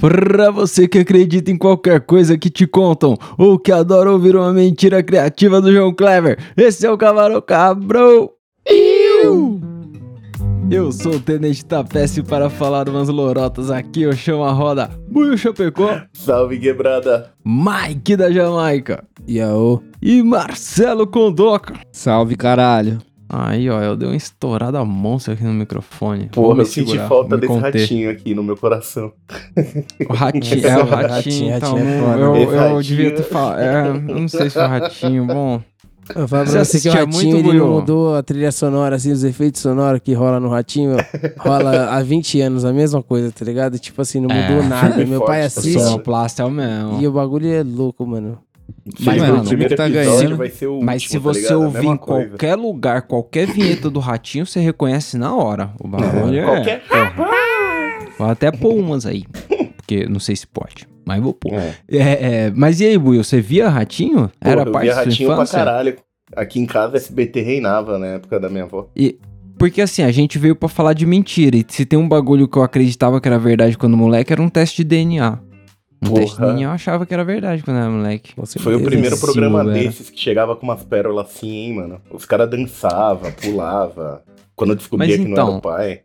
Pra você que acredita em qualquer coisa que te contam ou que adora ouvir uma mentira criativa do João Clever, esse é o Camarão Cabrão. Eu sou o Tenente Tapeste para falar umas lorotas aqui, eu chamo a roda Buio Chapecó, Salve, quebrada. Mike da Jamaica Yaô. e Marcelo Condoca. Salve, caralho. Aí, ó, eu dei uma estourada monstra aqui no microfone. Porra, me eu senti falta desse conter. ratinho aqui no meu coração. O ratinho, é o ratinho, Ratinho, então, ratinho é foda. eu, Esse eu ratinho- devia ter falado, é, eu não sei se foi ratinho, bom, Eu falo pra você que o assistia Ratinho muito, ele não mudou a trilha sonora, assim, os efeitos sonoros que rola no Ratinho, rola há 20 anos a mesma coisa, tá ligado? Tipo assim, não mudou É. nada. E Meu forte, pai tá assiste só. sonoplasta é o mesmo. e o bagulho é louco, mano. Mas, mano, o primeiro o que tá ganhando- vai ser o Mas último, se tá você? A ouvir em coisa. qualquer lugar, qualquer vinheta do ratinho, você reconhece na hora. O bagulho é... Qualquer-. Vou até pôr umas aí, porque não sei se pode, mas vou pôr. É. É, é, mas e aí, Buiu, você via ratinho? Era Porra, eu parte via da sua ratinho pra caralho. Aqui em casa, SBT reinava na época da minha avó. Porque assim, a gente veio pra falar de mentira. E se tem um bagulho que eu acreditava que era verdade quando moleque, era um teste de DNA. Um Porra. teste de DNA eu achava que era verdade quando era moleque. Com Foi o primeiro programa velho. desses que chegava com umas pérolas assim, hein, mano. Os caras dançavam, pulavam. Quando eu descobria Mas que não então, era o pai.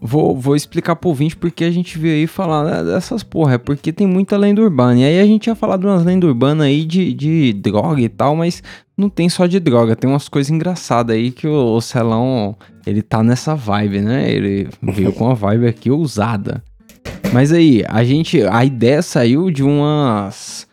Vou, vou explicar pro ouvinte porque a gente veio aí falar né, dessas porra. É porque tem muita lenda urbana. E aí a gente ia falar de umas lendas urbanas aí de, de droga e tal, mas não tem só de droga. Tem umas coisas engraçadas aí que o, o Celão, ele tá nessa vibe, né? Ele veio com uma vibe aqui ousada. Mas aí, a gente. A ideia saiu de umas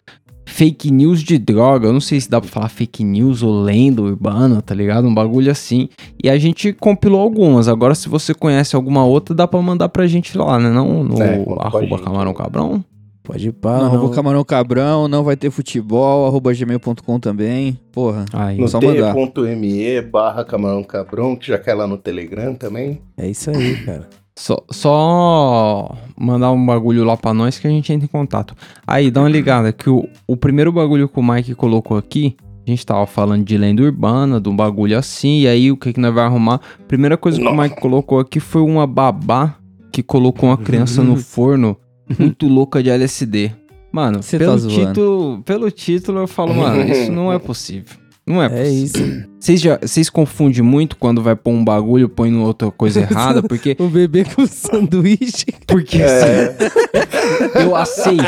fake news de droga. Eu não sei se dá pra falar fake news ou lenda urbana, tá ligado? Um bagulho assim. E a gente compilou algumas. Agora, se você conhece alguma outra, dá pra mandar pra gente lá, né? Não no É, arroba camarão cabrão. Pode ir pá, não, não. arroba Camarão Cabrão, não vai ter futebol, arroba gmail.com também. Porra. Aí, No só mandar. t.me barra camarão cabrão, que já quer lá no Telegram também. É isso aí, cara. Só, só mandar um bagulho lá pra nós que a gente entra em contato. Aí, dá uma ligada que o, o primeiro bagulho que o Mike colocou aqui, a gente tava falando de lenda urbana, de um bagulho assim, e aí o que que nós vai arrumar? Primeira coisa que o Mike colocou aqui foi uma babá que colocou uma criança no forno muito louca de LSD. Mano, Cê pelo tá título, pelo título eu falo, mano, isso não é possível. Não é É possível. isso. Vocês já, vocês confundem muito quando vai pôr um bagulho, põe no outra coisa errada, porque O bebê com sanduíche. porque É. assim, eu aceito.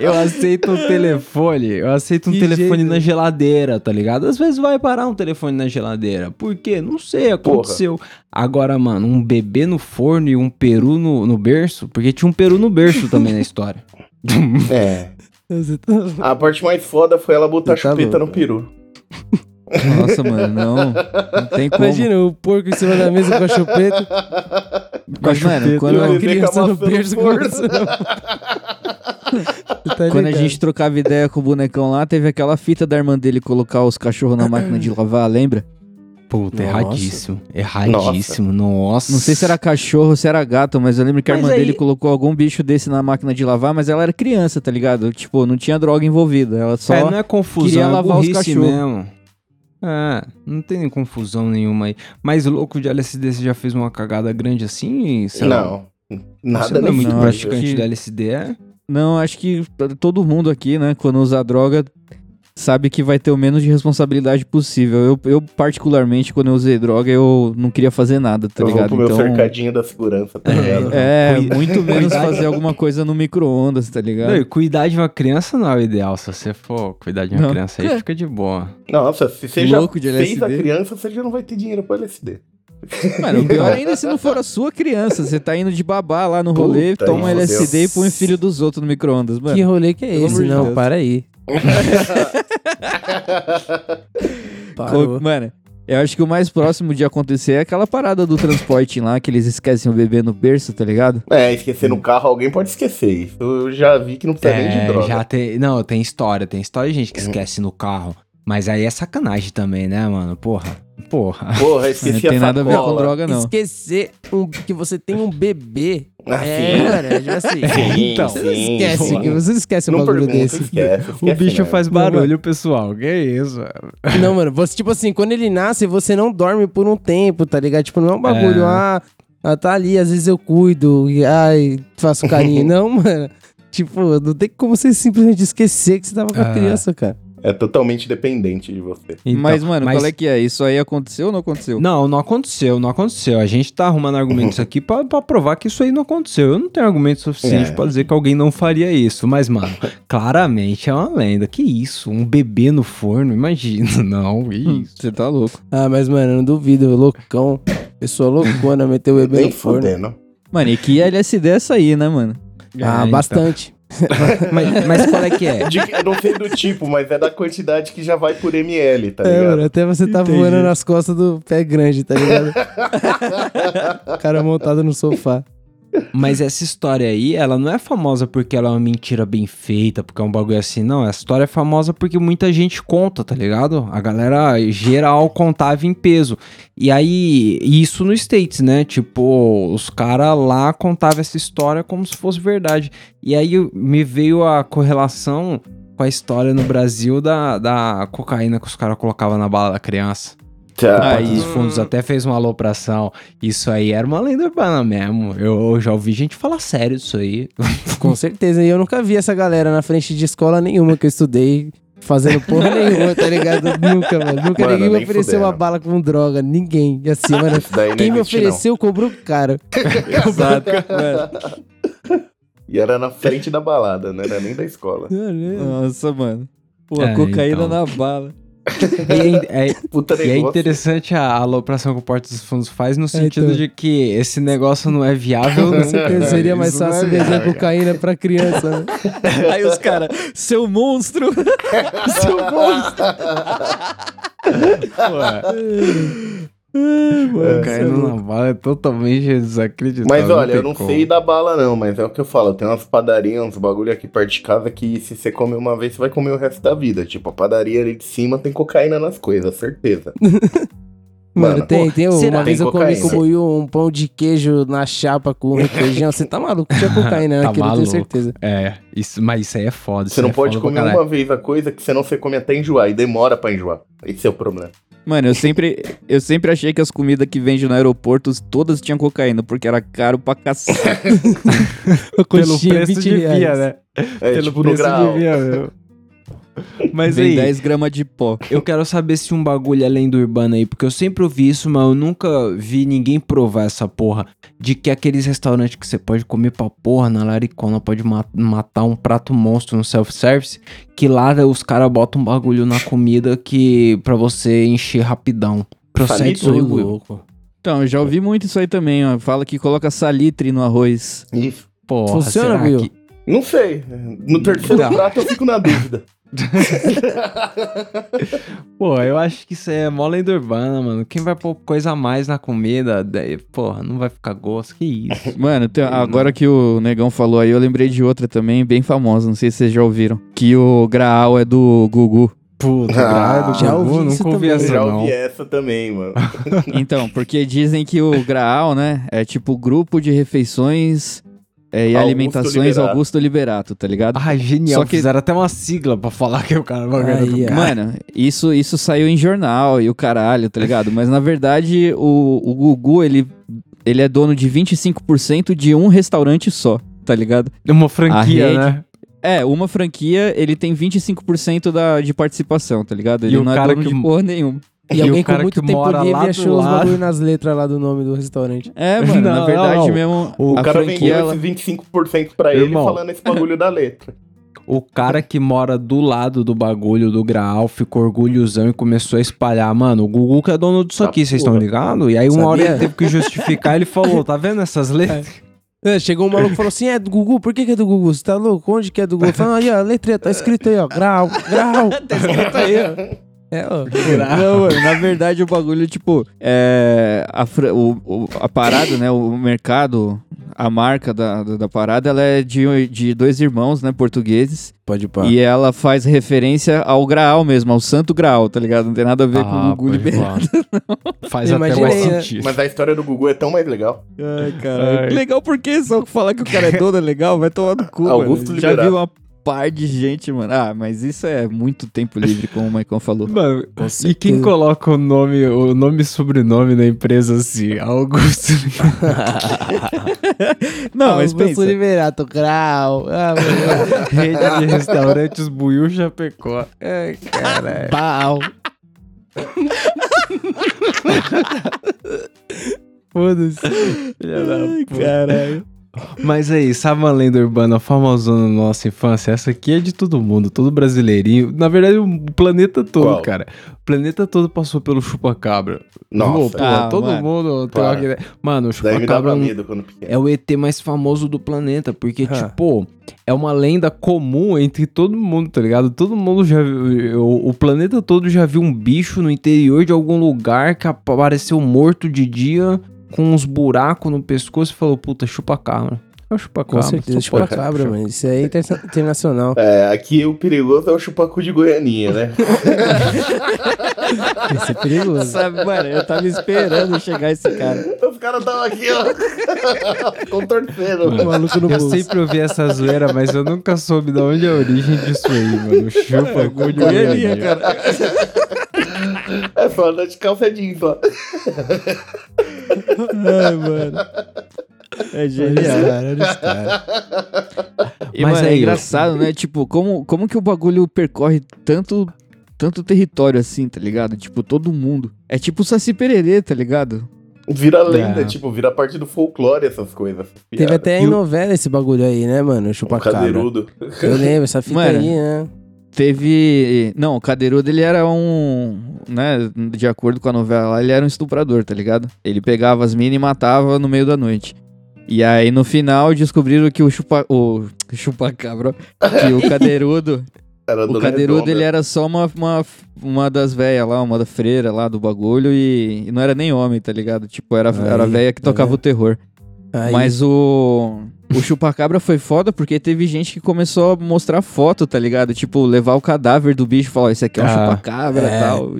Eu aceito um telefone. Eu aceito um Que telefone jeito. na geladeira, tá ligado? Às vezes vai parar um telefone na geladeira. Por quê? Não sei, aconteceu. Agora, mano, um bebê no forno e um peru no, no berço. Porque tinha um peru no berço também na história. É. A parte mais foda foi ela botar tá chupeta louco. no peru. Nossa, mano, não. Não tem como. Imagina o porco em cima da mesa com a chupeta. Mas, mano, quando, criança a no maçã no berço forno. começando. Tá quando a gente trocava ideia com o bonecão lá, teve aquela fita da irmã dele colocar os cachorros na máquina de lavar, lembra? Puta, Nossa. erradíssimo. Erradíssimo. Nossa. Não sei se era cachorro ou se era gato, mas eu lembro que a Mas irmã aí- dele colocou algum bicho desse na máquina de lavar, mas ela era criança, tá ligado? Tipo, não tinha droga envolvida. Ela só. É, não é confusão, queria é lavar os burrice cachorros. mesmo. É, não tem confusão nenhuma aí. Mas louco de LSD, você já fez uma cagada grande assim? sei lá? Não. Você Nada não é muito Não, praticante que- de LSD, é? Não, acho que todo mundo aqui, né, quando usa droga, sabe que vai ter o menos de responsabilidade possível. Eu, eu particularmente, quando eu usei droga, eu não queria fazer nada, tá eu vou ligado? pro meu Então, cercadinho da segurança, tá ligado? é, Cui- muito menos fazer alguma coisa no micro-ondas, tá ligado? Não, e cuidar de uma criança não é o ideal. Se você for cuidar de uma Não. criança aí, É. fica de boa. Nossa, se você já Louco de fez a criança, você já não vai ter dinheiro pra LSD. Mano, o pior ainda é se não for a sua criança. Você tá indo de babá lá no rolê, Puta, toma meu LSD e Deus. põe o filho dos outros no micro-ondas, mano. Que rolê que é esse? Não, Deus. para aí. Parou. Mano, eu acho que o mais próximo de acontecer é aquela parada do transporte lá, que eles esquecem o bebê no berço, tá ligado? É, esquecer no carro, alguém pode esquecer. Isso eu já vi que não precisa nem de É, droga. já tem. Não, tem história. Tem história de gente que esquece no carro. Mas aí é sacanagem também, né, mano? Porra. Porra. Porra, Não esqueci tem a nada a ver com droga, não. Esquecer um- que você tem um bebê Ah, É, sim. mano, é tipo assim. Sim, Então, Você sim, esquece, que você esquece um Não bagulho desse. esquece, O esquece bicho não. faz barulho, pessoal. Que isso? velho? Não, mano, você, tipo assim, quando ele nasce, você não dorme por um tempo, tá ligado? Tipo, não é um bagulho, É. ah, ah, tá ali, às vezes eu cuido, e, ai, faço carinho. não, mano. Tipo, não tem como você simplesmente esquecer que você tava com a Ah. criança, cara. É totalmente dependente de você. Então, mas, mano, mas- qual é que é? Isso aí aconteceu ou não aconteceu? Não, não aconteceu, não aconteceu. A gente tá arrumando argumentos aqui pra, pra provar que isso aí não aconteceu. Eu não tenho argumento suficiente É. pra dizer que alguém não faria isso. Mas, mano, claramente é uma lenda. Que isso? Um bebê no forno? Imagina, não. que Isso. Você tá louco. Ah, mas, mano, eu não duvido, loucão. Pessoa loucona, meteu o bebê no forno. fudendo. Mano, e que LSD é essa aí, né, mano? Ah, É, então. Mas, mas qual é que é? De- eu não sei do tipo, mas é da quantidade que já vai por ml, tá É, ligado? mano, até você tá Entendi. voando nas costas do pé grande, tá ligado? o cara montado no sofá. Mas essa história aí, ela não é famosa porque ela é uma mentira bem feita, porque é um bagulho assim, não. Essa história é famosa porque muita gente conta, tá ligado? A galera geral contava em peso. E aí, isso no States, né? Tipo, os caras lá contavam essa história como se fosse verdade. E aí me veio a correlação com a história no Brasil da, da cocaína que os caras colocavam na bala da criança. Tá. Aí os fundos até fez uma alopração. Isso aí era uma lenda urbana mesmo. Eu já ouvi gente falar sério disso aí. Com certeza. E eu nunca vi essa galera na frente de escola nenhuma que eu estudei fazendo porra nenhuma, tá ligado? Nunca, mano. Nunca Mano, ninguém me ofereceu uma fudendo. bala com droga. Ninguém. E assim, mano. Não Quem me ofereceu cobrou caro. Exato. não. E era na frente da balada, não era nem da escola. Nossa, mano. Pô, É, cocaína então. na bala. E é, é- Puta e é interessante a alopração que o Porta dos Fundos faz no sentido então. de que esse negócio não é viável. Com certeza seria mais é fácil vender cocaína pra criança, né? Aí os caras, seu monstro. seu monstro. Caindo na bala é totalmente desacreditável. Mas olha, eu não como. sei da bala não, mas é o que eu falo. Tem umas padarias, uns bagulho aqui perto de casa que se você comer uma vez, você vai comer o resto da vida. Tipo, a padaria ali de cima tem cocaína nas coisas, certeza. Mano, Mano, tem, tem. será? Uma vez Tem eu comi com um pão de queijo na chapa com requeijão. Você tá maluco? Tinha cocaína Tá naquilo, eu tenho certeza. É, isso, mas isso aí é foda. Você não é pode comer uma vez a coisa que senão você come até enjoar e demora pra enjoar. Esse é o problema. Mano, eu sempre, eu sempre achei que as comidas que vendem no aeroporto todas tinham cocaína, porque era caro pra cacete. Pelo preço 20 devia, reais. né? É Pelo tipo no preço grau. devia, meu. Mas Vem aí, 10 gramas de pó. eu quero saber se um bagulho é lenda urbana aí, porque eu sempre ouvi isso, mas eu nunca vi ninguém provar essa porra. De que aqueles restaurantes que você pode comer pra porra na laricona, pode ma- matar um prato monstro no self-service, que lá os caras botam um bagulho na comida que pra você encher rapidão. Procede Salitre, isso aí, Will? louco. Então, eu já ouvi muito isso aí também, ó. Fala que coloca salitre no arroz. Porra, Funciona, será Will? que... Não sei. No terceiro Não. prato eu fico na dúvida. Pô, eu acho que isso aí é mó lenda urbana, mano. Quem vai pôr coisa a mais na comida, daí, porra, não vai ficar gosto. Que isso? Mano, tem- agora que o Negão falou aí, eu lembrei de outra também, bem famosa, não sei se vocês já ouviram. Que o Graal é do Gugu. Puta, Ah, grado, já Gugu, ouvi nunca ouvi também. essa, já ouvi essa também, mano. Então, porque dizem que o Graal, né, é tipo grupo de refeições é, e Augusto alimentações Liberato. Augusto Liberato, tá ligado? Ah, genial. Só que- Fizeram até uma sigla pra falar que o cara vai ganhar cara. Mano, isso, isso saiu em jornal e o caralho, tá ligado? Mas na verdade, o, o Gugu, ele, ele é dono de 25% de um restaurante só, tá ligado? Uma franquia, rede- né? É, uma franquia, ele tem 25% da, de participação, tá ligado? E Ele o não é cara dono que- de porra nenhuma. E, E alguém o com cara muito que tempo mora lá livre do achou os lado. bagulho nas letras lá do nome do restaurante. É, mano, na Não, verdade não. mesmo, O a cara franquia, vendeu ela... esses 25% pra ele Irmão. falando esse bagulho da letra. O cara que mora do lado do bagulho do Graal ficou orgulhosão e começou a espalhar. Mano, o Gugu que é dono disso Tá aqui, vocês estão ligados? E aí uma hora Sabia? ele teve que justificar, ele falou, tá vendo essas letras? É, chegou um maluco e falou assim: é do Gugu, por que, que é do Gugu? Você tá louco? Onde que é do Gugu? Falando aí, ó, a letra tá escrito aí, ó, grau, grau. tá escrito aí, ó. É, ó. Não, mano, na verdade o bagulho, tipo, é. A, fra- o, o- a parada, né? O mercado a marca da, da, da parada, ela é de, de dois irmãos, né, portugueses. Pode pá. E ela faz referência ao Graal mesmo, ao Santo Graal, tá ligado? Não tem nada a ver com o Gugu pode liberado. falar. Faz Eu até mais imaginei, né? sentido. Mas a história do Gugu é tão mais legal. Ai, caralho. Ai. Legal por quê? Só falar que o cara é dono é legal, vai tomar no cu, Augusto mano. Já Liberato. vi uma par de gente, mano. Ah, mas isso é muito tempo livre, como o Maicon falou. Mano, e quem coloca o nome, o nome e sobrenome da empresa assim? Augusto. Não, mas Augusto pensa. Liberato, grau. Ah. Rede de restaurantes Buiú Chapecó. Ai, caralho. Pau. Foda-se. Caralho. Mas aí, sabe uma lenda urbana famosona na nossa infância? Essa aqui é de todo mundo, todo brasileirinho. Na verdade, o planeta todo, Qual? cara. O planeta todo passou pelo chupacabra. Nossa, Pô, Ah, todo mano. mundo tem uma. Mano, o chupacabra é um- medo quando pequeno. é o ET mais famoso do planeta, porque, Ah. tipo, é uma lenda comum entre todo mundo, tá ligado? Todo mundo já viu, o, o planeta todo já viu um bicho no interior de algum lugar que apareceu morto de dia, com uns buracos no pescoço e falou, puta, chupacabra. É o Com chupacabra. certeza, só pode- chupacabra, mano. Isso aí é inter- internacional. É, aqui o perigoso é o chupacu de Goianinha, né? Isso é perigoso. Sabe, mano, eu tava esperando chegar esse cara. Os caras estavam aqui, ó. Contorcendo. O maluco no Eu bolso. sempre ouvi essa zoeira, mas eu nunca soube de onde é a origem disso aí, mano. Chupacu de Goianinha, Goiânia. cara. É só andar de calça jeans, ó. Ai, mano. É Olha esse genial. cara, olha Mas mano, é aí, engraçado, né? Tipo, como, como que o bagulho percorre tanto, tanto território assim, tá ligado? Tipo, todo mundo. É tipo o Saci Pererê, tá ligado? Vira lenda, É. tipo, vira parte do folclore essas coisas. Teve até em novela esse bagulho aí, né, mano? O Um chupacabra. cadeirudo. Eu lembro, essa fita Mano. aí, né? Teve. Não, o Cadeirudo ele era um. Né? De acordo com a novela lá, ele era um estuprador, tá ligado? Ele pegava as minas e matava no meio da noite. E aí no final descobriram que o chupa. O chupacabra. Que o Cadeirudo. Era o Cadeirudo Redonda. ele era só uma, uma, uma das velhas lá, uma da freira lá do bagulho e, e não era nem homem, tá ligado? Tipo, era, Aí, era a velha que tá tocava o terror. Aí, Mas o. O chupacabra foi foda porque teve gente que começou a mostrar foto, tá ligado? Tipo, levar o cadáver do bicho e falar, esse aqui é um Ah, chupacabra e é. tal.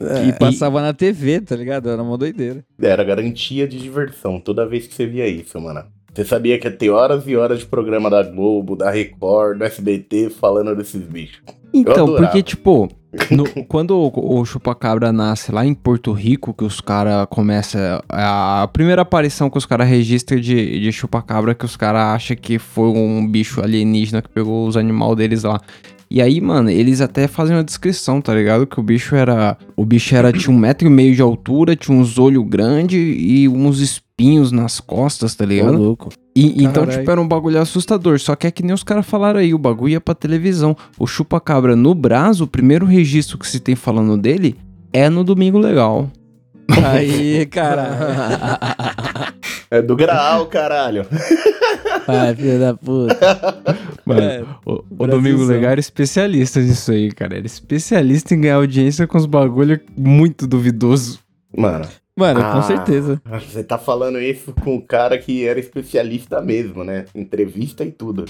é, E passava na TV, tá ligado? Era uma doideira. Era garantia de diversão toda vez que você via isso, mano. Você sabia que ia ter horas e horas de programa da Globo, da Record, do SBT falando desses bichos. Então, porque, tipo, no- quando o, o chupacabra nasce lá em Porto Rico, que os caras começam. A, a primeira aparição que os caras registram de, de chupacabra, que os caras acham que foi um bicho alienígena que pegou os animais deles lá. E aí, mano, eles até fazem uma descrição, tá ligado? Que o bicho era. O bicho era, tinha um metro e meio de altura, tinha uns olhos grandes e uns espinhos nas costas, tá Ô, ligado? louco. E, então, tipo, era um bagulho assustador. Só que é que nem os caras falaram aí, o bagulho ia pra televisão. O chupacabra no Brasil, o primeiro registro que se tem falando dele é no Domingo Legal. Aí, cara. É do Graal, caralho. Ai, filho da puta. Mano, É, o, o. Domingo Legal era especialista nisso aí, cara. Era especialista em ganhar audiência com os bagulho muito duvidoso. Mano, Mano, Ah. com certeza. você tá falando isso com o cara que era especialista mesmo, né? Entrevista e tudo.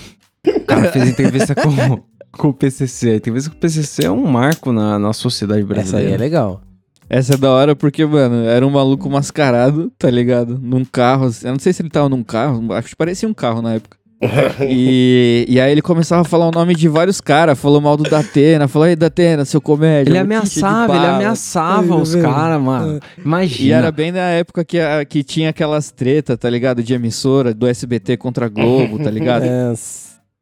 O cara fez entrevista com, com o PCC. A entrevista com o PCC é um marco na, na sociedade Essa aí brasileira. é legal. Essa é da hora porque, mano, era um maluco mascarado, tá ligado? Num carro. Eu não sei se ele tava num carro, acho que parecia um carro na época. E, e aí ele começava a falar o nome de vários caras, falou mal do Datena, falou, aí Datena, seu comédia. Ele ameaçava, ele bala." ameaçava os caras, mano. Imagina. E era bem na época que, a- que tinha aquelas treta, tá ligado? De emissora, do SBT contra a Globo, tá ligado? É,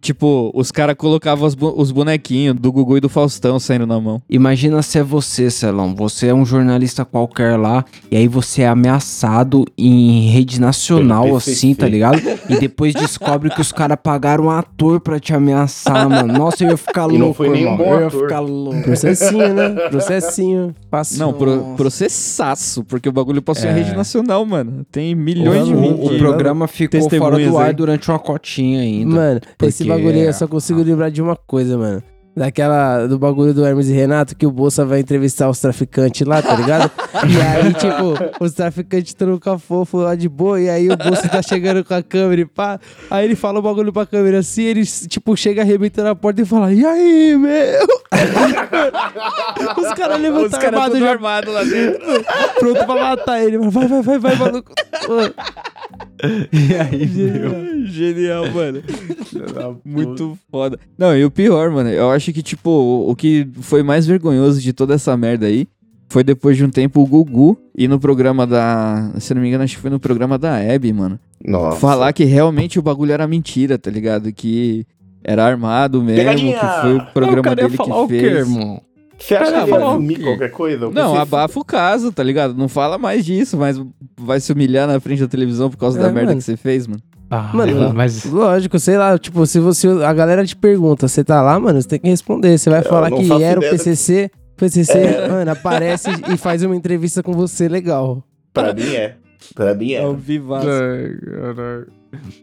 Tipo, os caras colocavam os, bu- os bonequinhos do Gugu e do Faustão saindo na mão. Imagina se é você, Celão. Você é um jornalista qualquer lá, e aí você é ameaçado em rede nacional, assim, tá ligado? E depois descobre que os caras pagaram um ator pra te ameaçar, mano. Nossa, eu ia ficar E louco, não foi nem um irmão. bom Eu ia ficar louco. processinho, né? Processinho. Fácil. Não, pro, processaço, porque o bagulho passou em É. rede nacional, mano. Tem milhões de Ô, O, o programa ficou fora do ar aí. durante uma cotinha ainda. Mano, esse Porque- bagulho aí eu só consigo lembrar de uma coisa, mano. Daquela, do bagulho do Hermes e Renato, que o Bolsa vai entrevistar os traficantes lá, tá ligado? e aí, tipo, os traficantes no fofo lá de boa, e aí o Bolsa tá chegando com a câmera e pá. Aí ele fala o bagulho pra câmera assim, ele, tipo, chega arrebentando a porta e fala, e aí, meu? os caras Os levantam caras armado tudo já, armado lá dentro. pronto pra matar ele. Vai, vai, vai, vai, maluco. E aí, meu? Genial, mano. Muito foda. Não, e o pior, mano, eu acho que, tipo, o, que foi mais vergonhoso de toda essa merda aí foi depois de um tempo o Gugu ir no programa da. Se não me engano, acho que foi no programa da Abby, mano. Nossa. Falar que realmente o bagulho era mentira, tá ligado? Que era armado mesmo, Pegadinha! que foi o programa ia dele falar que o quê, fez. irmão? Você acha Cara, que o assumir quê? qualquer coisa? Eu Não, abafa o caso, tá ligado? Não fala mais disso, mas vai se humilhar na frente da televisão por causa É, da merda mano. que você fez, mano. Ah, Mano, mas... Lógico, sei lá, tipo, se você. A galera te pergunta, você tá lá, mano, você tem que responder. Você vai Eu falar que era o ideia do PCC. PCC, É. mano, aparece e faz uma entrevista com você legal. Pra mim é. Pra mim é. vivaço.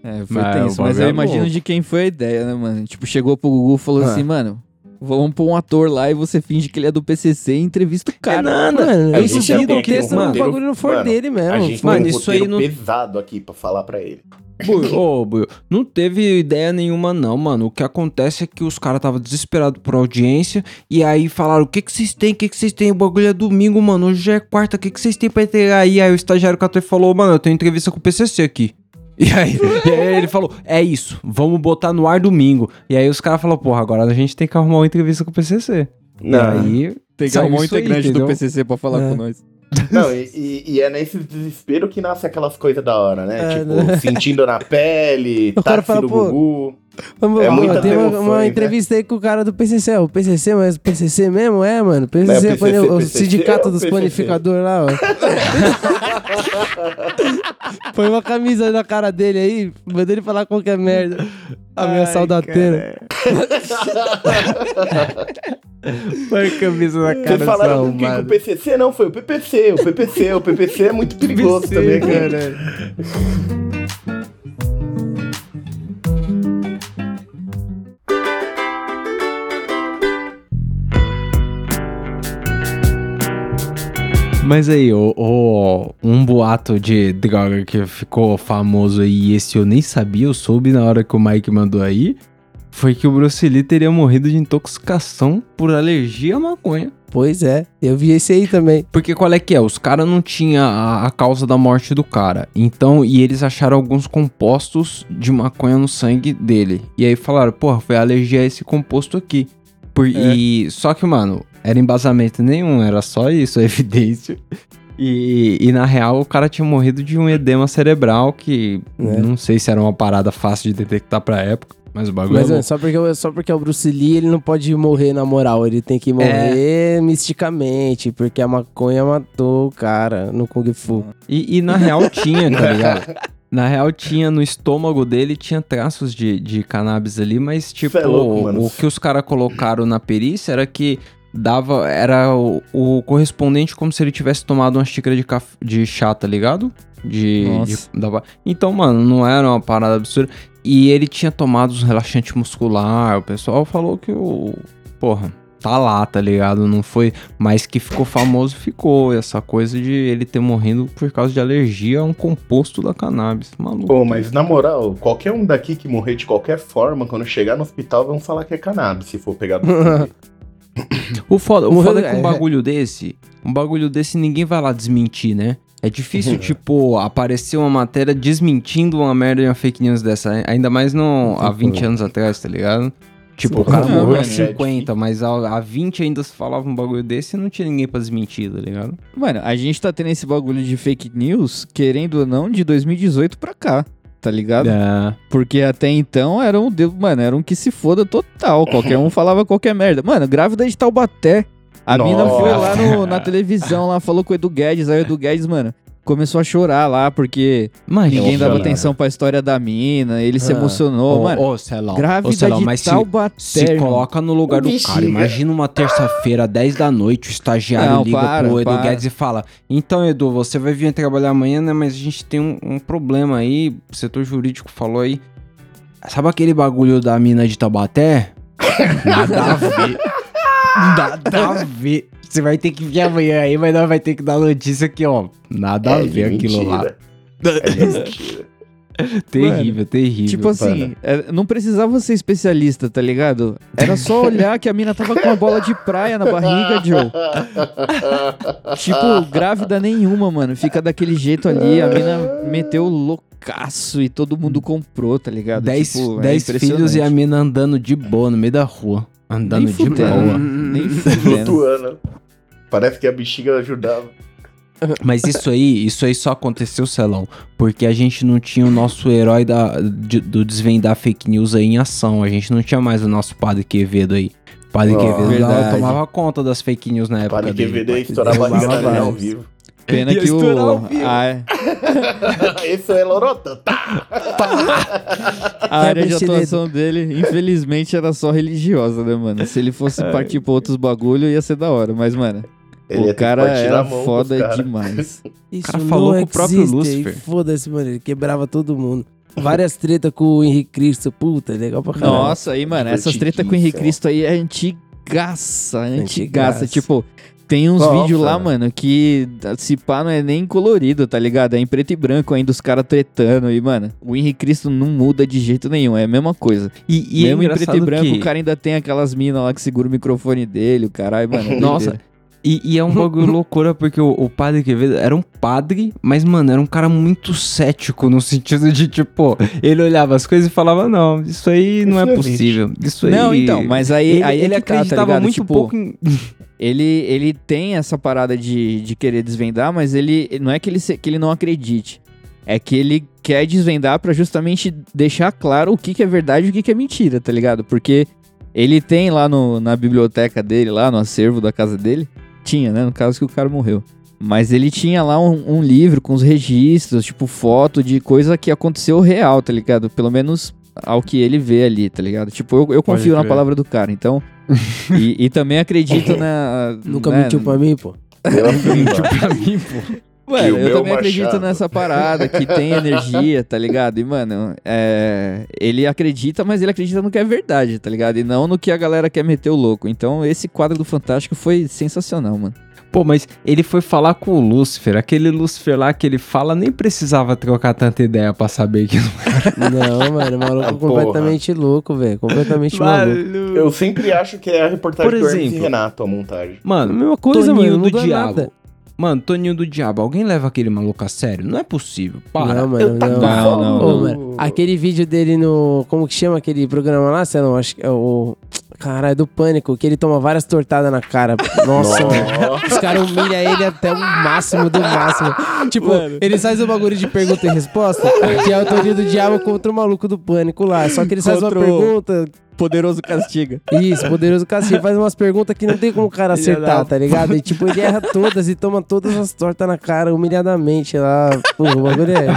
É, foi Mas tenso. o Mas bagulho eu é imagino de quem foi a ideia, né, mano? Tipo, chegou pro Gugu e falou Ah. assim, mano, vamos pôr um ator lá e você finge que ele é do PCC e entrevista o cara. Mano, a isso gente tem já um tem aqui contexto um no roteiro- bagulho não for mano, dele mesmo. A gente Mano, tem um isso aí não- pesado aqui pra falar pra ele. Buiu, Ô, Buiu, não teve ideia nenhuma não, mano. O que acontece é que os caras estavam desesperados por audiência e aí falaram, o que que vocês têm, o que que vocês têm? O bagulho é domingo, mano, hoje já é quarta, o que que vocês têm pra entregar aí? Aí o estagiário catou e falou, mano, eu tenho entrevista com o PCC aqui. E aí, e aí ele falou, é isso, vamos botar no ar domingo. E aí os caras falaram, porra, agora a gente tem que arrumar uma entrevista com o PCC. Não. E aí, Tem que arrumar um aí, integrante do? PCC pra falar É. com nós. Não, e, e- é nesse desespero que nasce aquelas coisas da hora, né? É, tipo, né? sentindo na pele, O cara táxi fala, do Gugu. Vamos, É muitas tem uma, emoções, uma né? entrevista aí com o cara do PCC. ó, O PCC, mas o PCC mesmo? É, mano. O PCC, é foi PCC, o PCC, sindicato é o dos PCC. panificadores lá, ó. Põe uma camisa na cara dele aí, manda ele falar qualquer merda. Ameaçar o da Atena. põe a camisa na Vocês falaram? Com o PCC? Não, foi o PPC. O PPC, o PPC é muito perigoso também. cara. Mas aí, o, o- um boato de droga que ficou famoso aí, e esse eu nem sabia, eu soube na hora que o Mike mandou aí, foi que o Bruce Lee teria morrido de intoxicação por alergia à maconha. Pois é, eu vi esse aí também. Porque qual é que é? Os caras não tinham a, a causa da morte do cara. Então, e eles acharam alguns compostos de maconha no sangue dele. E aí falaram, porra, foi alergia a esse composto aqui. Por, e, só que, mano, era embasamento nenhum, era só isso, a evidência. E, e na real o cara tinha morrido de um edema cerebral que É. não sei se era uma parada fácil de detectar pra época, mas o bagulho Mas é é, só, porque, só porque é o Bruce Lee, ele não pode morrer na moral. Ele tem que morrer misticamente, porque a maconha matou o cara no Kung Fu. E, e na real tinha, tá ligado? Na real tinha no estômago dele, tinha traços de, de cannabis ali, mas tipo, é louco, mano. o que os caras colocaram na perícia era que dava, era o, o correspondente como se ele tivesse tomado uma xícara de, caf- de chá, tá ligado? De, Nossa. de- dava- Então, mano, não era uma parada absurda. E ele tinha tomado uns relaxantes muscular, o pessoal falou que o... Porra, tá lá, tá ligado? Não foi... Mas que ficou famoso, ficou. Essa coisa de ele ter morrido por causa de alergia a um composto da cannabis. Maluco. Pô, mas na moral, qualquer um daqui que morrer de qualquer forma, quando chegar no hospital, vão falar que é cannabis, se for pegar do O foda, o Morreu- foda é que um é. bagulho desse, um bagulho desse ninguém vai lá desmentir, né? É difícil, tipo, aparecer uma matéria desmentindo uma merda e uma fake news dessa. Ainda mais no, há 20 anos atrás, tá ligado? Tipo, o cara Sim, morreu há é 50, mas há, há 20 ainda se falava um bagulho desse e não tinha ninguém pra desmentir, tá ligado? Mano, a gente tá tendo esse bagulho de fake news, querendo ou não, de 2018 pra cá, tá ligado? É. Porque até então era um, mano, era um que se foda total. Qualquer um falava qualquer merda. Mano, grávida de Taubaté. A mina Nossa. foi lá no- na televisão, lá, falou com o Edu Guedes. Aí o Edu Guedes, mano, começou a chorar lá, porque Mas, ninguém dava emocionado. atenção pra história da mina. Ele se Ah. emocionou, Ô, mano. ô, Celão, ô, grávida Celão, mas se, Taubaté, se irmão. coloca no lugar do cara. Imagina uma terça-feira, 10 da noite, o estagiário Não, liga para, pro Edu para. Guedes e fala: Então, Edu, você vai vir trabalhar amanhã, né? Mas a gente tem um, um problema aí. O setor jurídico falou aí. Sabe aquele bagulho da mina de Taubaté? Nada a ver. Nada a ver. Você vai ter que vir amanhã aí, mas nós vai ter que dar notícia aqui, ó. Nada a É de ver aquilo lá. mentira. É de mentira. Terrível, terrível. Tipo assim, é, não precisava ser especialista, tá ligado? Era só olhar que a mina tava com uma bola de praia na barriga, Joe. Tipo, grávida nenhuma, mano. Fica daquele jeito ali, a mina meteu loucaço e todo mundo comprou, tá ligado? Dez, tipo, é dez filhos e a mina andando de boa no meio da rua. Andando Nem de fudendo. boa. Nem. Flutuando. Parece que a bexiga ajudava. Mas isso aí, isso aí só aconteceu, Celão, porque a gente não tinha o nosso herói da, de- do desvendar fake news aí em ação. A gente não tinha mais o nosso padre Quevedo aí. Padre Oh, Quevedo tomava conta das fake news na época Padre dele. Quevedo ia estourar a mina ao vivo. Pena que o. estourar ao vivo. A, Esse é Lorota. Tá. a área de atuação dele, infelizmente, era só religiosa, né, mano? Se ele fosse partir pra outros bagulho, ia ser da hora. Mas, mano, Ele o cara era foda demais. Isso cara falou não com o próprio existe, Lúcifer. Foda-se, mano. Ele quebrava todo mundo. Várias tretas com o Henrique Cristo. Puta, legal pra caralho. Nossa, aí, mano, essas tretas com o Henrique Cristo aí é antigaça, antigaça. Antigaça. Tipo, tem uns vídeos lá, mano. que se pá não é nem colorido, tá ligado? É em preto e branco ainda, os caras tretando. E, mano, o Henrique Cristo não muda de jeito nenhum, é a mesma coisa. E, e é Mesmo em preto e branco, que... o cara ainda tem aquelas minas lá que segura o microfone dele, o caralho, mano. é Nossa. E, e é um bagulho loucura, porque o, o padre Quevedo era um padre, mas, mano, era um cara muito cético, no sentido de, tipo, ele olhava as coisas e falava, não, isso aí não Isso é não possível. Isso aí... Não, então, mas aí Ele, aí é ele que tá, tá acreditava muito Tipo, pouco em... Ele, ele tem essa parada de, de querer desvendar, mas ele não é que ele, que ele não acredite. É que ele quer desvendar pra justamente deixar claro o que, que é verdade e o que, que é mentira, tá ligado? Porque ele tem lá no, na biblioteca dele, lá no acervo da casa dele, tinha, né? No caso que o cara morreu. Mas ele tinha lá um, um livro com os registros, tipo foto de coisa que aconteceu real, tá ligado? Pelo menos ao que ele vê ali, tá ligado? Tipo, eu, eu confio na palavra do cara, então. e, e também acredito na. Nunca né, mentiu pra mim, pô. Prima. pra mim, pô. Mano, eu também acredito machado. nessa parada que tem energia, tá ligado? E, mano, é, ele acredita, mas ele acredita no que é verdade, tá ligado? E não no que a galera quer meter o louco. Então, esse quadro do Fantástico foi sensacional, mano. Pô, mas ele foi falar com o Lúcifer. Aquele Lúcifer lá que ele fala nem precisava trocar tanta ideia pra saber que Não, mano, o maluco Ah, é completamente louco, velho. Completamente maluco. Eu sempre acho que é a reportagem Por do Hermes e exemplo. Renato, a montagem. Mano, Mesma coisa, Toninho mano, do Diabo. nada. Mano, Toninho do Diabo, alguém leva aquele maluco a sério? Não é possível. Para. Não, mano, Eu tá não. Não, não, Ô, não. mano, aquele vídeo dele no. Como que chama aquele programa lá? Sei lá, acho que é o. Caralho, do Pânico, que ele toma várias tortadas na cara. Nossa, mano. Os caras humilham ele até o máximo do máximo. Tipo, eles fazem um bagulho de pergunta e resposta, que é o Toninho do Diabo contra o maluco do Pânico lá. Só que eles fazem uma Contra o- pergunta. Poderoso castiga. Isso, poderoso Cassinho faz umas perguntas que não tem como o cara acertar, tá ligado? E tipo, ele erra todas e toma todas as tortas na cara humilhadamente lá. Pô, o bagulho é.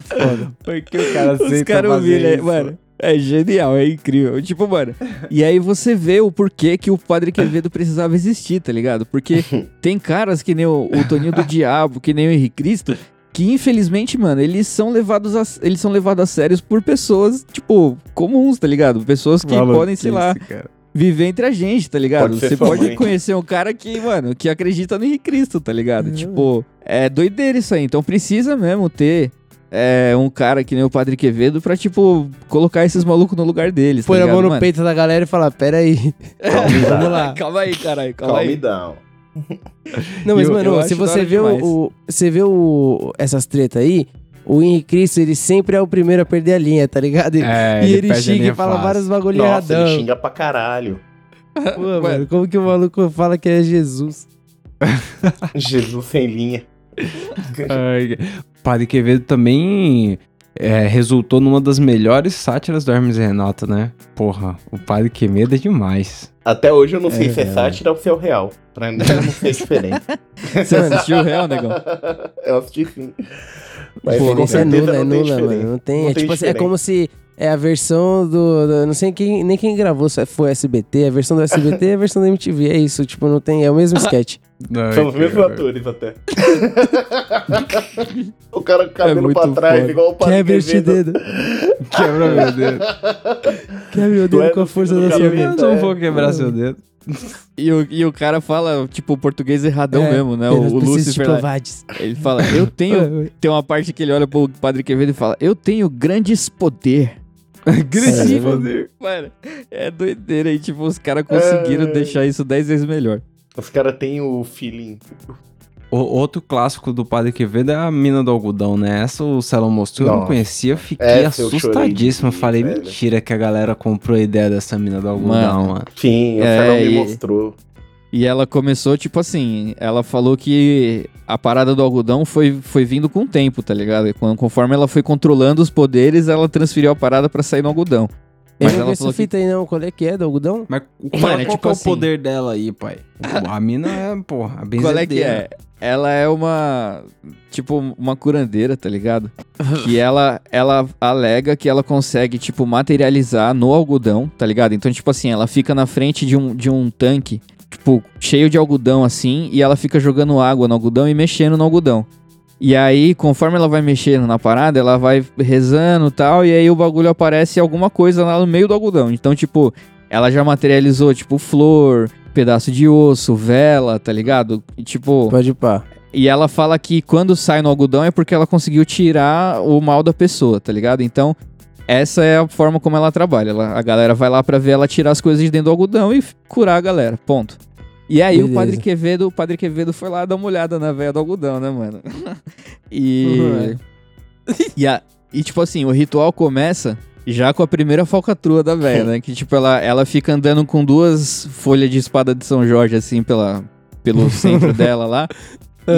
Foda. Porque o cara Os caras humilham, mano. É genial, é incrível. Tipo, mano. E aí você vê o porquê que o Padre Quevedo precisava existir, tá ligado? Porque tem caras que nem o, o Toninho do Diabo, que nem o Henrique Cristo, que infelizmente, mano, eles são levados a, eles são levados a sérios por pessoas, tipo, comuns, tá ligado? Pessoas que podem, sei lá, viver entre a gente, tá ligado? Pode Você pode mãe. conhecer um cara que, mano, que acredita no Henrique Cristo, tá ligado? Tipo, é doideira isso aí. Então precisa mesmo ter é, um cara que nem o Padre Quevedo pra, tipo, colocar esses malucos no lugar deles. Põe tá a mão no mano? peito da galera e fala: Pera aí. Vamos lá. calma aí, caralho, calma Calm aí. down. Não, mas, Eu- mano, eu se você vê o, demais. o- Você vê o, essas tretas aí, o Henrique Cristo, ele sempre é o primeiro a perder a linha, tá ligado? É, e ele, a xinga e fala fácil. vários bagulho Nossa, ele xinga pra caralho. Pô, mano, como que o maluco fala que é Jesus? Jesus sem linha. Ai, Padre Quevedo também é, resultou numa das melhores sátiras do Hermes e Renato, né? Porra, o Padre Quevedo é demais. Até hoje eu não sei É, se é é. sátira ou se é o real. Pra mim não sei a diferença. Você assistiu o Real, negão? eu assisti sim. Mas Pô, com é nula, é não nula, mano. Não tem. Não é, tem tipo assim, é como se é a versão do. do- não sei quem, nem quem gravou, se foi SBT. A versão do SBT é a versão da MTV. É isso, tipo, não tem. É o mesmo sketch. São os mesmos atores até. o cara com o cabelo muito pra trás, foda. igual o Padre Quebra este dedo. Quebra meu dedo. Quebra meu Tu é dedo com a força da sua mente. Eu não vou quebrar seu dedo. E o, e o cara fala, tipo, o português erradão É, mesmo, né? O, o Lúcifer lá, ele fala, eu tenho... Tem uma parte que ele olha pro Padre Quevedo e fala, eu tenho grandes poder. Grande É, poder. Mano, é doideira aí, tipo, os caras conseguiram É. deixar isso 10 vezes melhor. Os caras têm o feeling. O, outro clássico do Padre Quevedo é a mina do algodão, né? Essa o Celão mostrou, eu não conhecia, eu fiquei Essa eu assustadíssimo. rir, Falei, velho. mentira que a galera comprou a ideia dessa mina do algodão, Mano. mano. Sim, o É, Fernão me e- mostrou. E ela começou, tipo assim, ela falou que a parada do algodão foi, foi vindo com o tempo, tá ligado? E quando- conforme ela foi controlando os poderes, ela transferiu a parada pra sair no algodão. Eu Mas não vi ela essa falou que fita aí não. Qual é que é do algodão? Mas qual, Mano, é qual tipo é o assim- poder dela aí, pai? A mina é, porra, a benzedeira. Qual é que é? Ela é uma. Tipo, uma curandeira, tá ligado? que ela, ela alega que ela consegue, tipo, materializar no algodão, tá ligado? Então, tipo assim, ela fica na frente de um, de um tanque, tipo, cheio de algodão assim, e ela fica jogando água no algodão e mexendo no algodão. E aí, conforme ela vai mexendo na parada, ela vai rezando e tal, e aí o bagulho aparece alguma coisa lá no meio do algodão. Então, tipo, ela já materializou, tipo, flor, pedaço de osso, vela, tá ligado? E, tipo, Pode pá. e ela fala que quando sai no algodão é porque ela conseguiu tirar o mal da pessoa, tá ligado? Então, essa é a forma como ela trabalha. Ela- a galera vai lá pra ver ela tirar as coisas de dentro do algodão e curar a galera. Ponto. E aí Beleza. o Padre Quevedo, o Padre Quevedo foi lá dar uma olhada na veia do algodão, né, mano? e, Uhum, e, a- e tipo assim, o ritual começa já com a primeira falcatrua da véia, né? Que tipo, ela, ela fica andando com duas folhas de espada de São Jorge, assim, pela, pelo centro dela lá.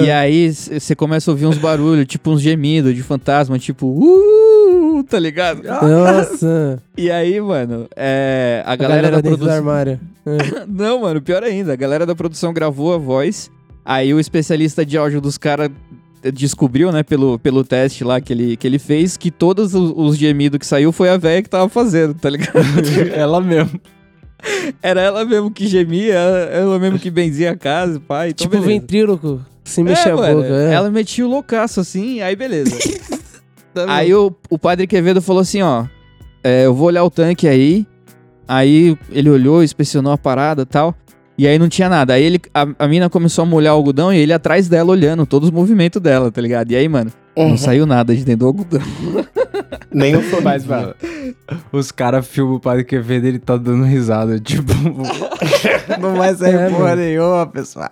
E aí você começa a ouvir uns barulhos, tipo uns gemidos de fantasma, tipo, uh, tá ligado? Nossa. E aí, mano, é, a A galera, galera da do produção. armário. É. Não, mano, pior ainda, a galera da produção gravou a voz. Aí o especialista de áudio dos caras descobriu, né, pelo, pelo teste lá que ele, que ele fez, que todos os, os gemidos que saiu foi a véia que tava fazendo, tá ligado? Ela mesmo. Era ela mesmo que gemia, ela, mesmo que benzia a casa, pai. Então tipo beleza. ventríloco. Se mexe é, a mano, boca. É. Ela metia o loucaço assim, aí beleza. Tá aí o, o padre Quevedo falou assim, ó, é, eu vou olhar o tanque aí. Aí ele olhou, inspecionou a parada e tal. E aí não tinha nada. Aí ele, a, a mina começou a molhar o algodão e ele atrás dela olhando todos os movimentos dela, tá ligado? E aí, mano, Uhum. não saiu nada de dentro do algodão. Nem o. Mas, mano, os caras filmam o Padre Quevedo ele tá dando risada. Tipo, não vai sair É, porra mano. nenhuma, pessoal.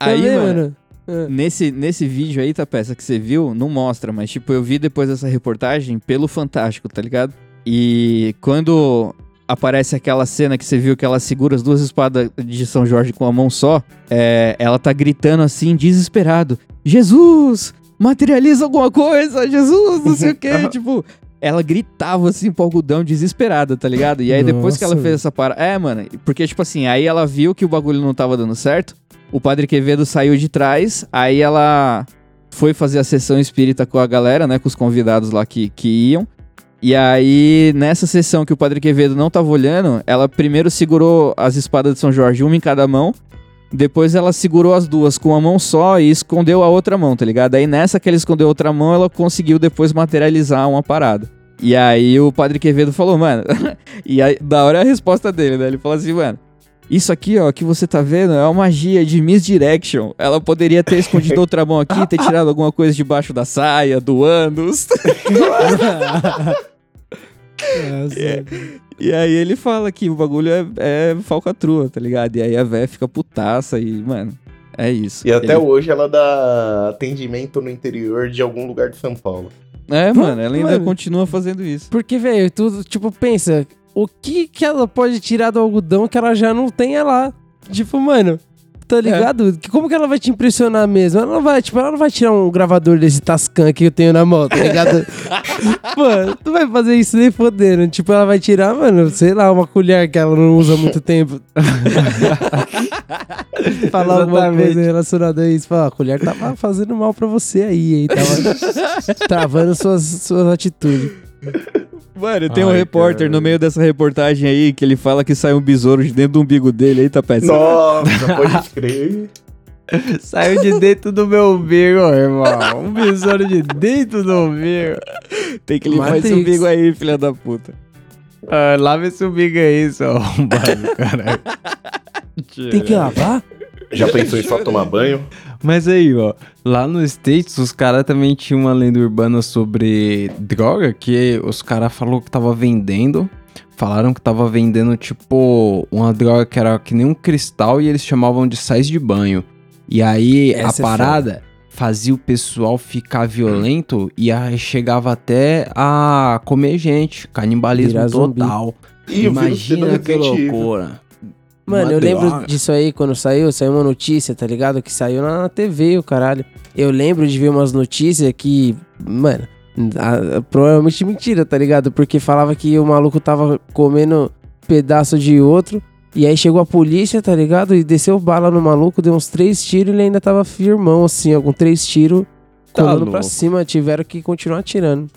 Aí, Também, mano, É. Nesse, nesse vídeo aí, tá peça que você viu, não mostra, mas tipo, eu vi depois dessa reportagem pelo Fantástico, tá ligado? E quando aparece aquela cena que você viu que ela segura as duas espadas de São Jorge com a mão só, é, ela tá gritando assim, desesperado: Jesus! Materializa alguma coisa! Jesus! Não sei o quê! tipo. Ela gritava assim pro algodão desesperada, tá ligado? E aí depois que ela Nossa. fez essa parada. É, mano, porque tipo assim, aí ela viu que o bagulho não tava dando certo. O Padre Quevedo saiu de trás, aí ela foi fazer a sessão espírita com a galera, né? Com os convidados lá que, que iam. E aí, nessa sessão que o Padre Quevedo não tava olhando, ela primeiro segurou as espadas de São Jorge, uma em cada mão. Depois ela segurou as duas com uma mão só e escondeu a outra mão, tá ligado? Aí nessa que ela escondeu a outra mão, ela conseguiu depois materializar uma parada. E aí o Padre Quevedo falou, mano. e aí, da hora é a resposta dele, né? Ele falou assim, mano. Isso aqui, ó, que você tá vendo é uma magia de misdirection. Ela poderia ter escondido outra mão aqui, ter tirado alguma coisa debaixo da saia, do ânus. Nossa. E aí ele fala que o bagulho é, é falcatrua, tá ligado? E aí a véia fica putaça e, mano, é isso. E até Ele- hoje ela dá atendimento no interior de algum lugar de São Paulo. É, mano, ela ainda Mano. continua fazendo isso. Porque, velho, tu, tipo, pensa, o que que ela pode tirar do algodão que ela já não tenha lá? Tipo, mano, tá ligado? Que- Como que ela vai te impressionar mesmo? Ela não vai, tipo, ela não vai tirar um gravador desse Tascam que eu tenho na mão, tá ligado? mano, tu vai fazer isso nem fodendo. Tipo, ela vai tirar, mano, sei lá, uma colher que ela não usa há muito tempo. Falar alguma coisa relacionada a isso. Falar, a colher tava fazendo mal pra você aí, hein? Tava travando suas, suas atitudes. Mano, tem um Ai, repórter cara. no meio dessa reportagem aí que ele fala que sai um besouro de dentro do umbigo dele aí, tá péssimo. Nossa, pode crer. Saiu de dentro do meu umbigo, irmão. Um besouro de dentro do umbigo. Tem que limpar Matrix. esse umbigo aí, filha da puta. Ah, lava esse umbigo aí, seu arrombado, caralho. Tem que lavar? Já pensou em só tomar banho? Mas aí, ó, lá nos States, os caras também tinham uma lenda urbana sobre droga, que os caras falaram que tava vendendo. Falaram que tava vendendo, tipo, uma droga que era que nem um cristal e eles chamavam de sais de banho. E aí Essa é a parada fazia o pessoal ficar violento e aí chegava até a comer gente, canibalismo Virar total. Ih, Imagina que loucura. Mano, eu lembro disso aí quando saiu, saiu uma notícia, tá ligado? Que saiu na, TV, o caralho. Eu lembro de ver umas notícias que, mano, a- a- provavelmente mentira, tá ligado? Porque falava que o maluco tava comendo pedaço de outro. E aí chegou a polícia, tá ligado? E desceu bala no maluco, deu uns três tiros e ele ainda tava firmão, assim, ó, com três tiros Tá colando pra cima. Tiveram que continuar atirando.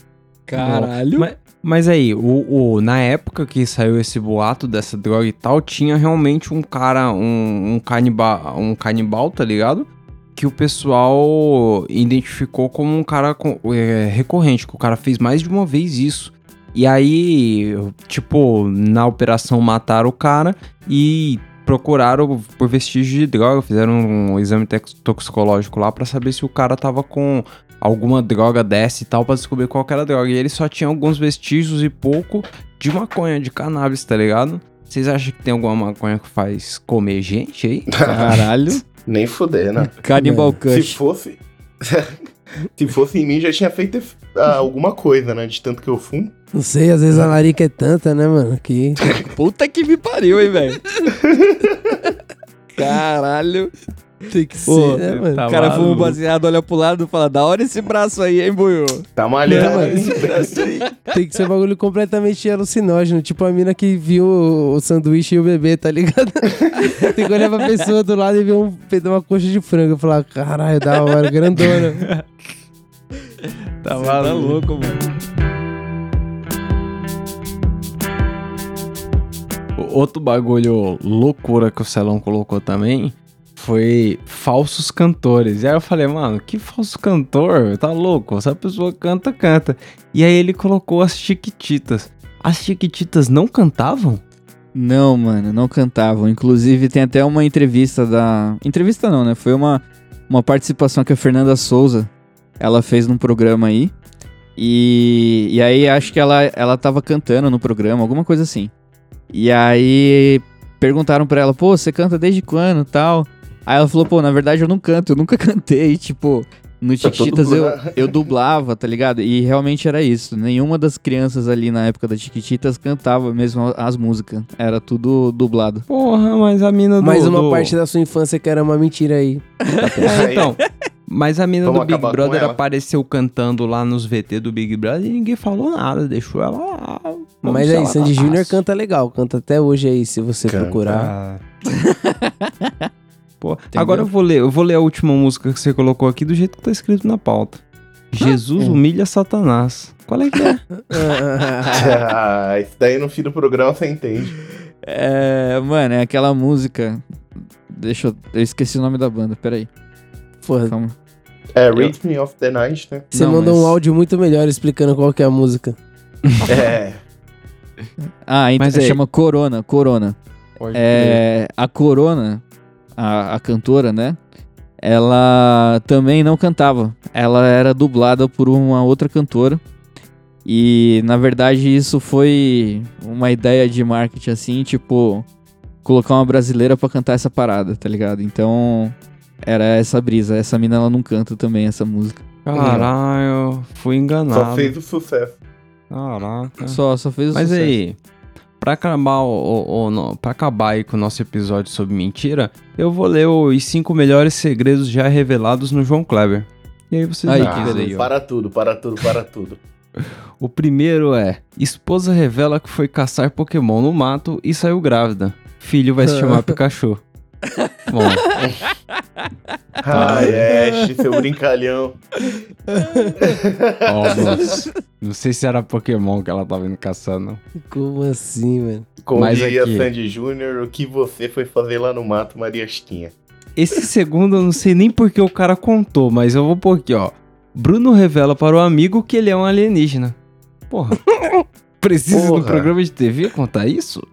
Caralho. Mas, mas aí, o, o- na época que saiu esse boato dessa droga e tal, tinha realmente um cara, um, um, canibal, um canibal, tá ligado? Que o pessoal identificou como um cara com- é, recorrente, que o cara fez mais de uma vez isso. E aí, tipo, na operação mataram o cara e procuraram por vestígios de droga, fizeram um exame toxicológico lá pra saber se o cara tava com alguma droga dessa e tal pra descobrir qual que era a droga. E ele só tinha alguns vestígios e pouco de maconha, de cannabis, tá ligado? Vocês acham que tem alguma maconha que faz comer gente aí? Caralho. Nem fuder, né? Cannibal Se fosse. Se fosse em mim, já tinha feito alguma coisa, né? De tanto que eu fumo. Não sei, às vezes a larica é tanta, né, mano? Que. Puta que me pariu, hein, velho. Caralho. Tem que Pô, ser, né, mano? tá o cara fuma um maluco. baseado, olha pro lado e fala, da hora esse braço aí, hein, Buiu? Tá malhando Não, esse braço aí. Tem que ser um bagulho completamente alucinógeno. Tipo a mina que viu o, o sanduíche e o bebê, tá ligado? Tem que olhar pra pessoa do lado e ver um, uma coxa de frango e falar, caralho, da hora, grandona. Tá tá louco, mano. Outro bagulho loucura que o Celão colocou também foi falsos cantores. E aí eu falei, mano, que falso cantor? Tá louco? Se a pessoa canta, canta. E aí ele colocou as Chiquititas. As Chiquititas não cantavam? Não, mano, não cantavam. Inclusive, tem até uma entrevista da. Entrevista não, né? Foi uma, uma participação que a Fernanda Souza ela fez num programa aí. E, e aí acho que ela, ela tava cantando no programa, alguma coisa assim. E aí perguntaram pra ela, pô, você canta desde quando tal? Aí ela falou, pô, na verdade eu não canto, eu nunca cantei, tipo. No Tá Chiquititas eu, eu dublava, tá ligado? E realmente era isso. Nenhuma das crianças ali na época das Chiquititas cantava mesmo as músicas. Era tudo dublado. Porra, mas a mina do... Mais uma do- parte da sua infância que era uma mentira aí. É, então... Mas a mina Vamos do Big Brother apareceu cantando lá nos VT do Big Brother e ninguém falou nada, deixou ela lá. Mas aí, Sandy. Júnior canta legal, canta até hoje aí, se você Canta. procurar. Ah. Pô, agora eu vou ler, eu vou ler a última música que você colocou aqui do jeito que tá escrito na pauta. Jesus é. humilha Satanás. Qual é que é? ah, isso daí no fim do programa você entende. É, mano, é aquela música. Deixa eu. Eu esqueci o nome da banda, peraí. Porra, Calma. É, Rhythm of the Night, né? você Não, mandou mas- um áudio muito melhor explicando qual que é a música. É. Ah, então Mas aí- chama Corona, Corona. É, a Corona, a, a cantora, né? Ela também não cantava. Ela era dublada por uma outra cantora. E na verdade isso foi uma ideia de marketing assim, tipo, colocar uma brasileira pra cantar essa parada, tá ligado? Então era essa brisa. Essa mina ela não canta também essa música. Caralho, fui enganado. Só fez o sucesso. Caraca. Só, só fez o Mas sucesso. aí, pra acabar, o, o, pra acabar aí com o nosso episódio sobre mentira, eu vou ler os cinco melhores segredos já revelados no João Kleber. E aí vocês Aí, Ah, aí, ó. para tudo, para tudo, para tudo. O primeiro é: esposa revela que foi caçar Pokémon no mato e saiu grávida. Filho vai se chamar Pikachu. Bom, Ai, Ash, seu brincalhão. ó, moço, não sei se era Pokémon que ela tava indo caçando. Como assim, mano? Como Mas diria aqui- Sandy Júnior, o que você foi fazer lá no mato, Maria Chiquinha? Esse segundo eu não sei nem porque o cara contou, mas eu vou pôr aqui, ó. Bruno revela para o amigo que ele é um alienígena. Porra. Precisa Porra. no programa de TV contar isso?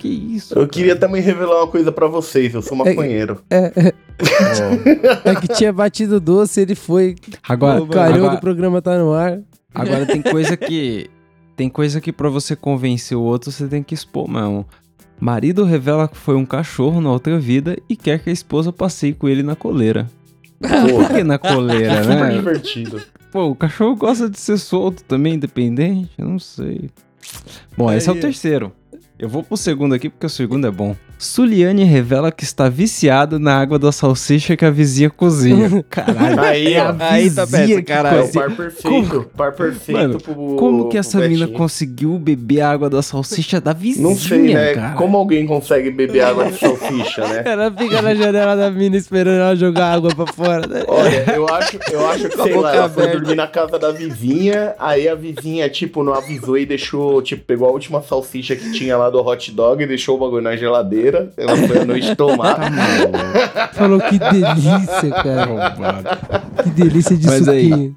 Que isso? Eu queria também revelar uma coisa pra vocês, eu sou maconheiro. É que tinha batido doce, ele foi. Agora, o calhou agora, do programa tá no ar. agora tem coisa que. Tem coisa que pra você convencer o outro você tem que expor mesmo. Marido revela que foi um cachorro na outra vida e quer que a esposa passeie com ele na coleira. Por que na coleira, Super né? divertido. Pô, o cachorro gosta de ser solto também, independente? Eu não sei. Bom, esse é o terceiro. Eu vou pro segundo aqui porque o segundo é bom. Suliane revela que está viciada na água da salsicha que a vizinha cozinha. Caralho. Aí, é Aí tá que caralho. É o cozinha. par perfeito. Par perfeito Mano, pro. Como que essa mina conseguiu beber a água da salsicha da vizinha, Não sei, né? cara? Como alguém consegue beber água de salsicha, né? Ela fica na janela da mina esperando ela jogar água pra fora. né? Olha, eu acho, eu acho que, sei lá, ela foi dormir na casa da vizinha, aí a vizinha, tipo, não avisou e deixou, tipo, pegou a última salsicha que tinha lá do hot dog e deixou o bagulho na geladeira. Ela foi à noite tomar. Falou que delícia, cara. Que delícia de Mas aí- suquinho.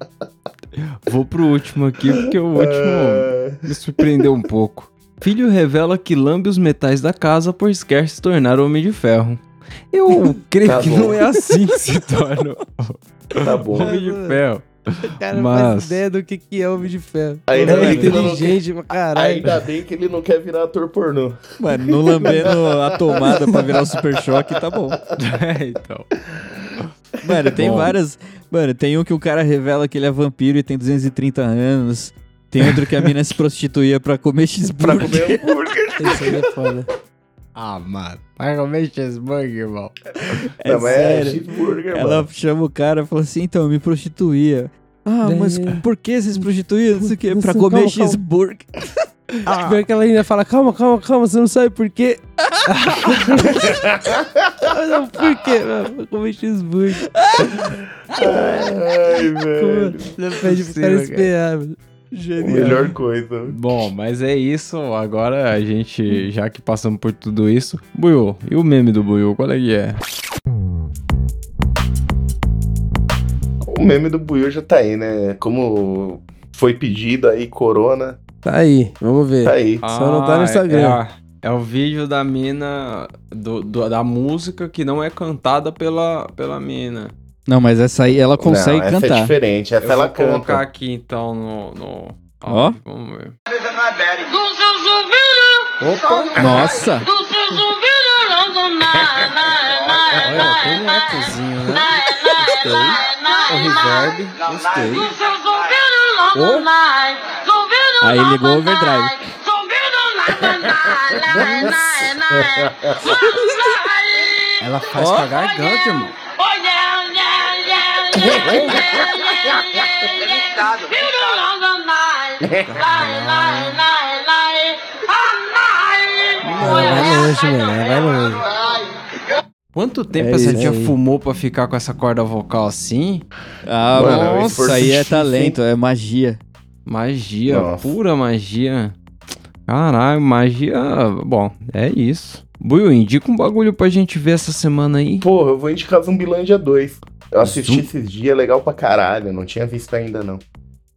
Vou pro último aqui porque o último É, me surpreendeu um pouco. Filho revela que lambe os metais da casa pois quer se tornar homem de ferro. Eu creio Tá que bom. não é assim que se torna tá bom. homem de ferro. O cara não Mas- faz ideia do que, que é homem de ferro. Ainda é bem que ele não inteligente pra caralho. Ainda bem que ele não quer virar ator pornô. Mano, não lambendo a tomada pra virar o super choque, tá bom. É, então. Mano, tem Bom. várias. Mano, tem um que o cara revela que ele é vampiro e tem 230 anos. Tem outro que a mina se prostituía pra comer Pra cheeseburger. comer hambúrguer. Isso aí é foda. Ah, mano. Vai comer cheeseburger, irmão. É não, mas é sério. cheeseburger, Ela mano. chama o cara e fala assim: então, eu me prostituía. Ah, Daí- mas por que você se prostituía? Não sei o quê. Não Pra comer calma, calma. cheeseburger. Ah. Pior que ela ainda fala, calma, calma, calma, você não sabe por quê. não, por quê? mano? Comer cheeseburger. Ai, velho. Já pede pro cara esperar. mano. Melhor coisa. Bom, mas é isso. Agora a gente, já que passamos por tudo isso. Buiu, e o meme do Buiu, qual é que é? O meme do Buiu já tá aí, né? Como foi pedido aí, Corona, Tá aí, vamos ver. tá aí. Só não tá no Ah, Instagram. É, a- é o vídeo da mina, do, do- da música que não é cantada pela, pela mina. Não, mas essa aí ela consegue não, essa cantar. Essa é diferente, essa eu ela vou canta. Vou colocar aqui então no. no... Ó. Oh. Vamos ver. Opa. Nossa! Olha, tem um ecozinho, né? Gostei. O reverb, gostei. Oh. Aí ligou o overdrive. Ela faz oh. com a garganta, irmão. Vai. Vai. Quanto tempo é essa tia fumou pra ficar com essa corda vocal assim? Ah, mano, nossa, é aí é talento, é magia. Magia, nossa. pura magia. Caralho, magia. Bom, é isso. Buiu, indica um bagulho pra gente ver essa semana aí. Porra, eu vou indicar Zumbilândia 2. Eu assisti Zum- esses dias, legal pra caralho. Não tinha visto ainda, não.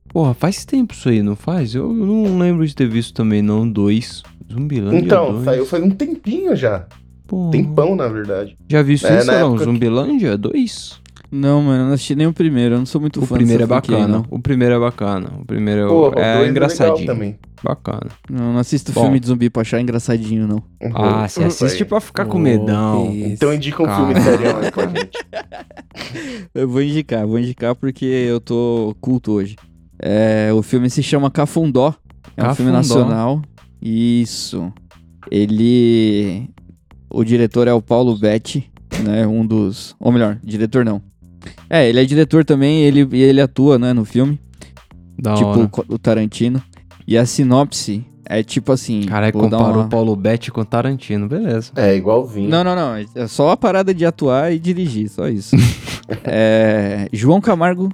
Porra, faz tempo isso aí, não faz? Eu não lembro de ter visto também, não. Dois. Zumbilândia Então, 2. saiu faz um tempinho já. Porra. Tempão, na verdade. Já viu isso É, na Salão? época que- Zumbilândia 2? Não, mano, eu não assisti nem o primeiro, eu não sou muito O fã primeiro é franquia, bacana. não. O primeiro é bacana. O primeiro é- o é, dois engraçadinho. legal também. Bacana. Não, não assisto Bom. filme de zumbi pra achar engraçadinho, não. Ah, você Uhum. assiste Aí. pra ficar com medão. isso. Então indica um filme Caralho. sério aí pra gente. Eu vou indicar, vou indicar porque eu tô culto hoje. É, o filme se chama Cafundó. É um filme Cafundó. nacional. Isso. Ele. O diretor é o Paulo Betti, né? Um dos. Ou melhor, diretor não. É, ele é diretor também ele, e ele atua, né, no filme. Da tipo hora. o Tarantino. E a sinopse é tipo assim. Caralho, vou dar comparou uma- o Paulo Betti com o Tarantino, beleza. É, igualzinho. Não, não, não. É só a parada de atuar e dirigir, só isso. É, João Camargo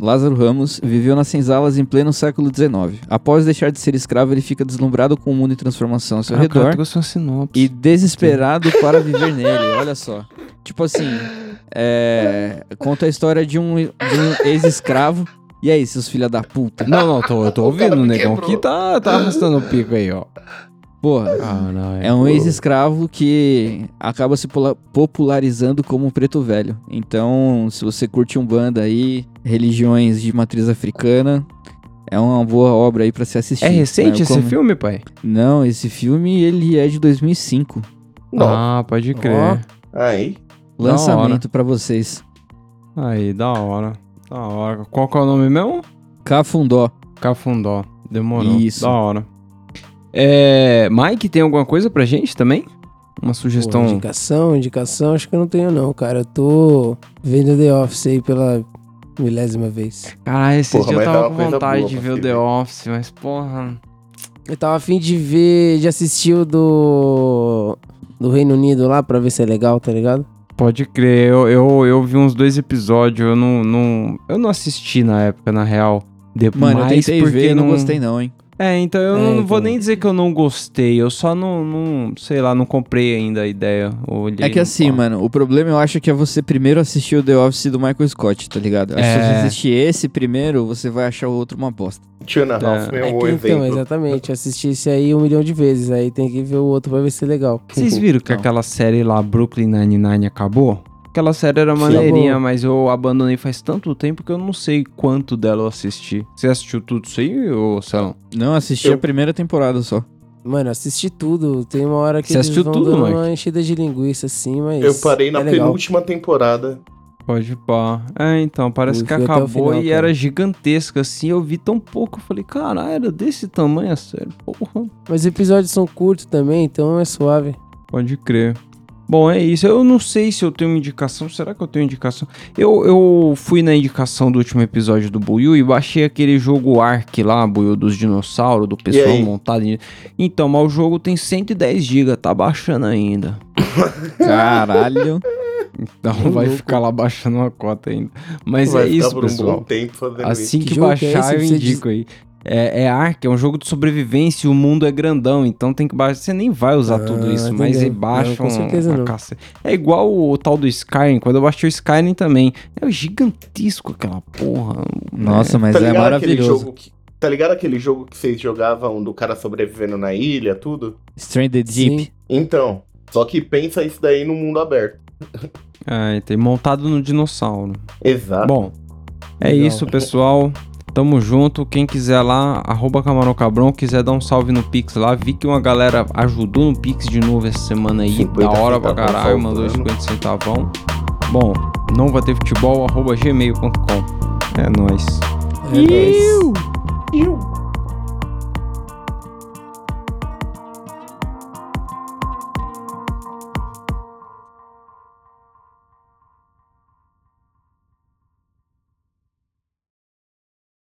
Lázaro Ramos viveu nas senzalas em pleno século XIX. Após deixar de ser escravo, ele fica deslumbrado com o mundo em transformação ao seu Ah, cara redor sinopse. e desesperado para viver nele. Olha só. Tipo assim, É, conta a história de um, de um ex-escravo. E aí, seus filha da puta? Não, não, tô, eu tô ouvindo cara o negão quebrou. que tá, tá arrastando o pico aí, ó. Porra. Caralho. É um ex-escravo que acaba se popularizando como um preto velho. Então, se você curte um banda aí, religiões de matriz africana, é uma boa obra aí pra se assistir. É recente né? esse Como- filme, pai? Não, esse filme ele é de 2005. Não. Ah, pode crer. Aí. Da Lançamento pra vocês. Aí, da hora. Da hora. Qual que é o nome mesmo? Cafundó. Cafundó. Demorou. Isso. Da hora. É, Mike, tem alguma coisa pra gente também? Uma Pô, sugestão? indicação, indicação, acho que eu não tenho não, cara. Eu tô vendo The Office aí pela milésima vez. Caralho, esses Porra, dias eu é tava uma com vontade boa de ver o The. Office, mas porra. Eu tava afim de ver, de assistir o do. do Reino Unido lá pra ver se é legal, tá ligado? Pode crer, eu, eu, eu vi uns dois episódios, eu não, não. Eu não assisti na época, na real. Depois, Mano, eu tentei ver e não gostei não, hein? É, então eu É, não então. vou nem dizer que eu não gostei, eu só não, não sei lá, não comprei ainda a ideia. Olhei É que assim, pau. mano, o problema eu acho que é você primeiro assistir o The Office do Michael Scott, tá ligado? Acho que se É. você assistir esse primeiro, você vai achar o outro uma bosta. Two and a Half É. é um que, então, exatamente. Eu assisti esse aí um milhão de vezes. Aí tem que ver o outro pra ver se é legal. Vocês viram que Não. aquela série lá, Brooklyn Nine-Nine, acabou? Aquela série era Sim. maneirinha, Acabou. mas eu abandonei faz tanto tempo que eu não sei quanto dela eu assisti. Você assistiu tudo isso aí, ô Celão? Não, assisti Eu- a primeira temporada só. Mano, assisti tudo. Tem uma hora que Você eles assistiu vão tudo, dando Mike? uma enchida de linguiça assim, mas Eu parei na é legal. penúltima temporada. Pode pá. É, então, parece Eu que acabou final, e cara. era gigantesca, assim. Eu vi tão pouco, eu falei, caralho, era desse tamanho a série. Porra. Mas os episódios são curtos também, então é suave. Pode crer. Bom, é isso. Eu não sei se eu tenho uma indicação. Será que eu tenho indicação? Eu, eu fui na indicação do último episódio do Buiu e baixei aquele jogo Ark lá, Buiu dos dinossauros, do pessoal montado. Em... Então, mas o jogo tem 110 GB, tá baixando ainda. Caralho. Então vai ficar lá baixando uma cota ainda. Mas Vai é ficar isso, por um pessoal. bom tempo fazendo Assim isso. que, Que que é baixar, esse? eu indico aí. É, é Ark, é um jogo de sobrevivência e o mundo é grandão, então tem que baixar. Você nem vai usar Ah, tudo isso, mas baixa Não, com certeza não. cacete. É igual o, o tal do Skyrim, quando eu baixei o Skyrim também. É gigantesco aquela porra. Nossa, mas Tá é maravilhoso. que. Tá ligado aquele jogo que vocês jogavam do cara sobrevivendo na ilha, tudo? Stranded Deep. Sim. Então, só que pensa isso daí no mundo aberto. É, tem montado no dinossauro. Exato. Bom, é Legal. isso, pessoal. Tamo junto. Quem quiser lá, arroba Camarão Cabrão, quiser dar um salve no Pix lá. Vi que uma galera ajudou no Pix de novo essa semana aí. 50 Da hora pra centavos caralho, mandou faltando. 50 centavão. Bom, não vai ter futebol, arroba gmail.com. É nóis. É nóis. Iu.